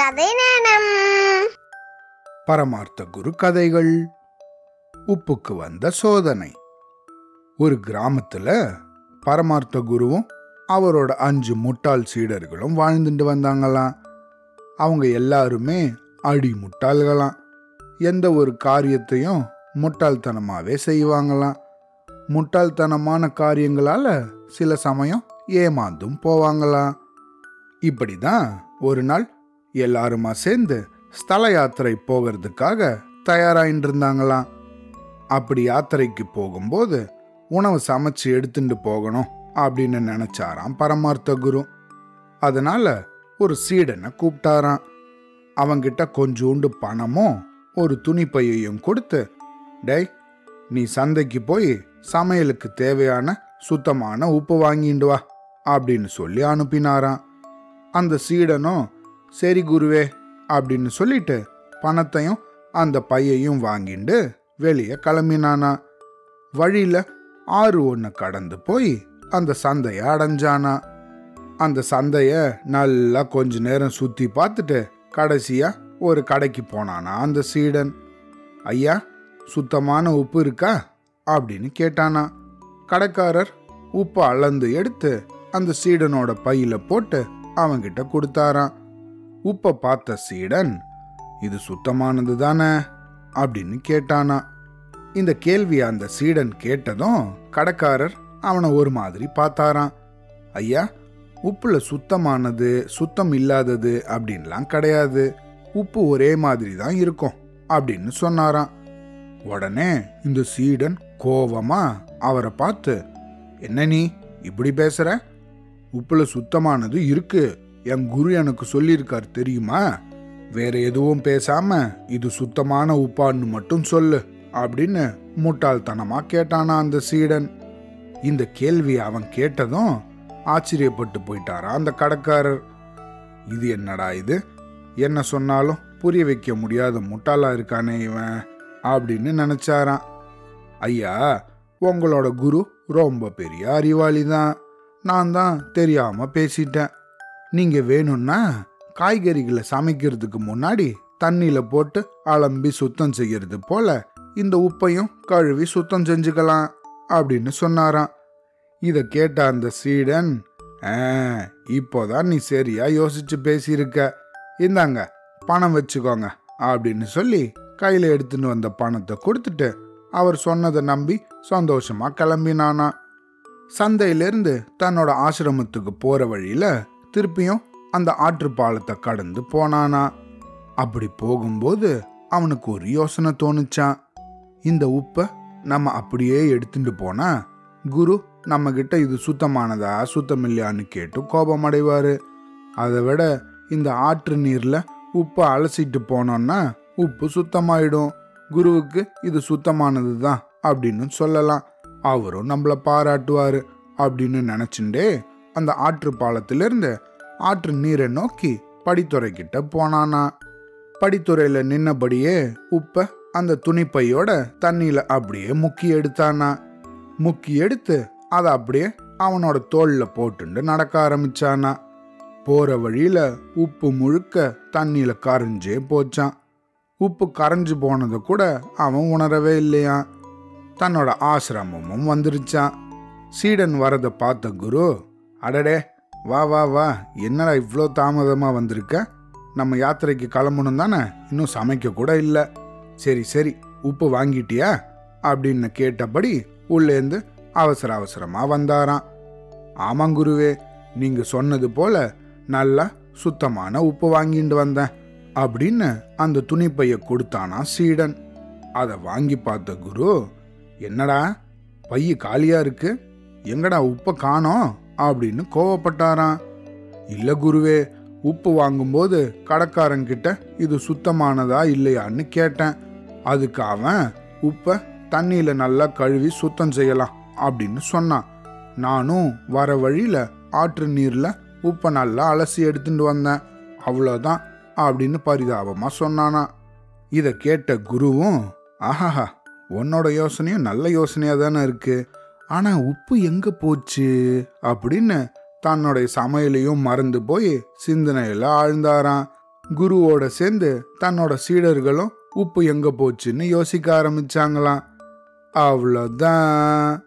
கதை நேரம் பரமார்த்த குரு கதைகள். உப்புக்கு வந்த சோதனை. ஒரு கிராமத்துல பரமார்த்த குருவும் அவரோட அஞ்சு முட்டாள் சீடர்களும் வாழ்ந்துட்டு வந்தாங்களாம். அவங்க எல்லாருமே அடி முட்டாள்களாம். எந்த ஒரு காரியத்தையும் முட்டாள்தனமாவே செய்வாங்களாம். முட்டாள்தனமான காரியங்களால சில சமயம் ஏமாந்தும் போவாங்களாம். இப்படிதான் ஒரு நாள் எல்லாருமா சேர்ந்து ஸ்தல யாத்திரை போகிறதுக்காக தயாராயின்னு இருந்தாங்களாம் அப்படி யாத்திரைக்கு போகும்போது உணவு சமைச்சு எடுத்துட்டு போகணும் அப்படின்னு நினைச்சாராம் பரமார்த்த குரு. அதனால ஒரு சீடனை கூப்பிட்டாராம். அவங்கிட்ட கொஞ்சோண்டு பணமும் ஒரு துணிப்பையையும் கொடுத்து டேய் நீ சந்தைக்கு போய் சமையலுக்கு தேவையான சுத்தமான உப்பு வாங்கிண்டு வா அப்படின்னு சொல்லி அனுப்பினாராம். அந்த சீடனும் சரி குருவே அப்படின்னு சொல்லிட்டு பணத்தையும் அந்த பையையும் வாங்கிண்டு வெளியே கிளம்பினானா. வழியில் ஆறு ஒன்று கடந்து போய் அந்த சந்தையை அடைஞ்சானா. அந்த சந்தையை நல்லா கொஞ்ச நேரம் சுற்றி பார்த்துட்டு கடைசியாக ஒரு கடைக்கு போனானா அந்த சீடன். ஐயா சுத்தமான உப்பு இருக்கா? அப்படின்னு கேட்டானா. கடைக்காரர் உப்பை அளந்து எடுத்து அந்த சீடனோட பையில போட்டு அவன்கிட்ட கொடுத்தாரான் உப்பை பார்த்த சீடன் இது சுத்தமானது தானே? அப்படின்னு கேட்டானா. இந்த கேள்வி அந்த சீடன் கேட்டதும் கடைக்காரர் அவனை ஒரு மாதிரி பார்த்தாராம். ஐயா உப்புல சுத்தமானது சுத்தம் இல்லாதது அப்படின்லாம் கிடையாது. உப்பு ஒரே மாதிரி தான் இருக்கும் அப்படின்னு சொன்னாராம். உடனே இந்த சீடன் கோவமா அவரை பார்த்து என்ன நீ இப்படி பேசுற? உப்புல சுத்தமானது இருக்கு என் குரு எனக்கு சொல்லியிருக்கார் தெரியுமா? வேற எதுவும் பேசாம இது சுத்தமான உப்பான்னு மட்டும் சொல்லு அப்படின்னு முட்டாள்தனமா கேட்டானா அந்த சீடன். இந்த கேள்வியை அவன் கேட்டதும் ஆச்சரியப்பட்டு போயிட்டாரா அந்த கடைக்காரர். இது என்னடா இது? என்ன சொன்னாலும் புரிய வைக்க முடியாத முட்டாளா இருக்கானே இவன் அப்படின்னு நினைச்சாராம். ஐயா உங்களோட குரு ரொம்ப பெரிய அறிவாளி தான் நான் தான் தெரியாம பேசிட்டேன். நீங்க வேணும்னா காய்கறிகளை சமைக்கிறதுக்கு முன்னாடி தண்ணியில போட்டு அலம்பி சுத்தம் செய்யறது போல இந்த உப்பையும் கழுவி சுத்தம் செஞ்சுக்கலாம் அப்படின்னு சொன்னாராம். இதை கேட்ட அந்த சீடன் இப்போதான் நீ சரியா யோசிச்சு பேசியிருக்க. இந்தாங்க பணம் வச்சுக்கோங்க அப்படின்னு சொல்லி கையில எடுத்துன்னு வந்த பணத்தை கொடுத்துட்டு அவர் சொன்னதை நம்பி சந்தோஷமா கிளம்பினானா சந்தையிலிருந்து தன்னோட ஆசிரமத்துக்கு போற வழியில திருப்பியும் அந்த ஆற்று பாலத்தை கடந்து போனானா? அப்படி போகும்போது அவனுக்கு ஒரு யோசனை தோணுச்சான் இந்த உப்பை நம்ம அப்படியே எடுத்துட்டு போனா குரு நம்ம கிட்ட இது சுத்தமானதா சுத்தம் இல்லையான்னு கேட்டு கோபம் அடைவாரு அதை விட இந்த ஆற்று நீர்ல உப்பை அலசிட்டு போனோம்னா உப்பு சுத்தமாயிடும். குருவுக்கு இது சுத்தமானது தான் அப்படின்னு சொல்லலாம். அவரும் நம்மள பாராட்டுவாரு அப்படின்னு நினைச்சுட்டே அந்த ஆற்று பாலத்திலிருந்து ஆற்று நீரை நோக்கி படித்துறை கிட்ட போனானா. படித்துறையில நின்னபடியே உப்ப அந்த துணிப்பையோட தண்ணியில அப்படியே முக்கி எடுத்தானா. முக்கி எடுத்து அதை அப்படியே அவனோட தோல்ல போட்டுண்டு நடக்க ஆரம்பிச்சானா. போற வழியில உப்பு முழுக்க தண்ணியில கரைஞ்சே போச்சான். உப்பு கரைஞ்சு போனதை கூட அவன் உணரவே இல்லையான் தன்னோட ஆசிரமமும் வந்துருச்சான் சீடன் வரதை பார்த்த குரு அடடே வா வா வா. என்னடா இவ்வளோ தாமதமாக வந்திருக்க? நம்ம யாத்திரைக்கு கிளம்பணும் தானே இன்னும் சமைக்க கூட இல்லை. சரி சரி உப்பு வாங்கிட்டியா? அப்படின்னு கேட்டபடி உள்ளேந்து அவசர அவசரமாக வந்தாராம். ஆமாங்குருவே குருவே சொன்னது போல நல்லா சுத்தமான உப்பு வாங்கிட்டு வந்தேன் அப்படின்னு அந்த துணிப்பைய கொடுத்தானா சீடன். அதை வாங்கி பார்த்த குரு என்னடா பைய காலியாக இருக்கு? எங்கடா உப்பை காணோம்? அப்படின்னு கோவப்பட்டாராம். இல்லை குருவே உப்பு வாங்கும்போது கடைக்காரங்கிட்ட இது சுத்தமானதா இல்லையான்னு கேட்டேன். அதுக்கு அவன் உப்பை தண்ணியில் நல்லா கழுவி சுத்தம் செய்யலாம் அப்படின்னு சொன்னான். நானும் வர வழியில் ஆற்று நீரில் உப்பை நல்லா அலசி எடுத்துட்டு வந்தேன். அவ்வளோதான் அப்படின்னு பரிதாபமாக சொன்னானா. இதை கேட்ட குருவும் ஆஹாஹா உன்னோட யோசனையும் நல்ல யோசனையாக தானே இருக்குது ஆனால் உப்பு எங்கே போச்சு? அப்படின்னு தன்னுடைய சமையலையும் மறந்து போய் சிந்தனையில் ஆழ்ந்தாராம். குருவோட சேர்ந்து தன்னோட சீடர்களும் உப்பு எங்கே போச்சுன்னு யோசிக்க ஆரம்பிச்சாங்களாம். அவ்வளோதான்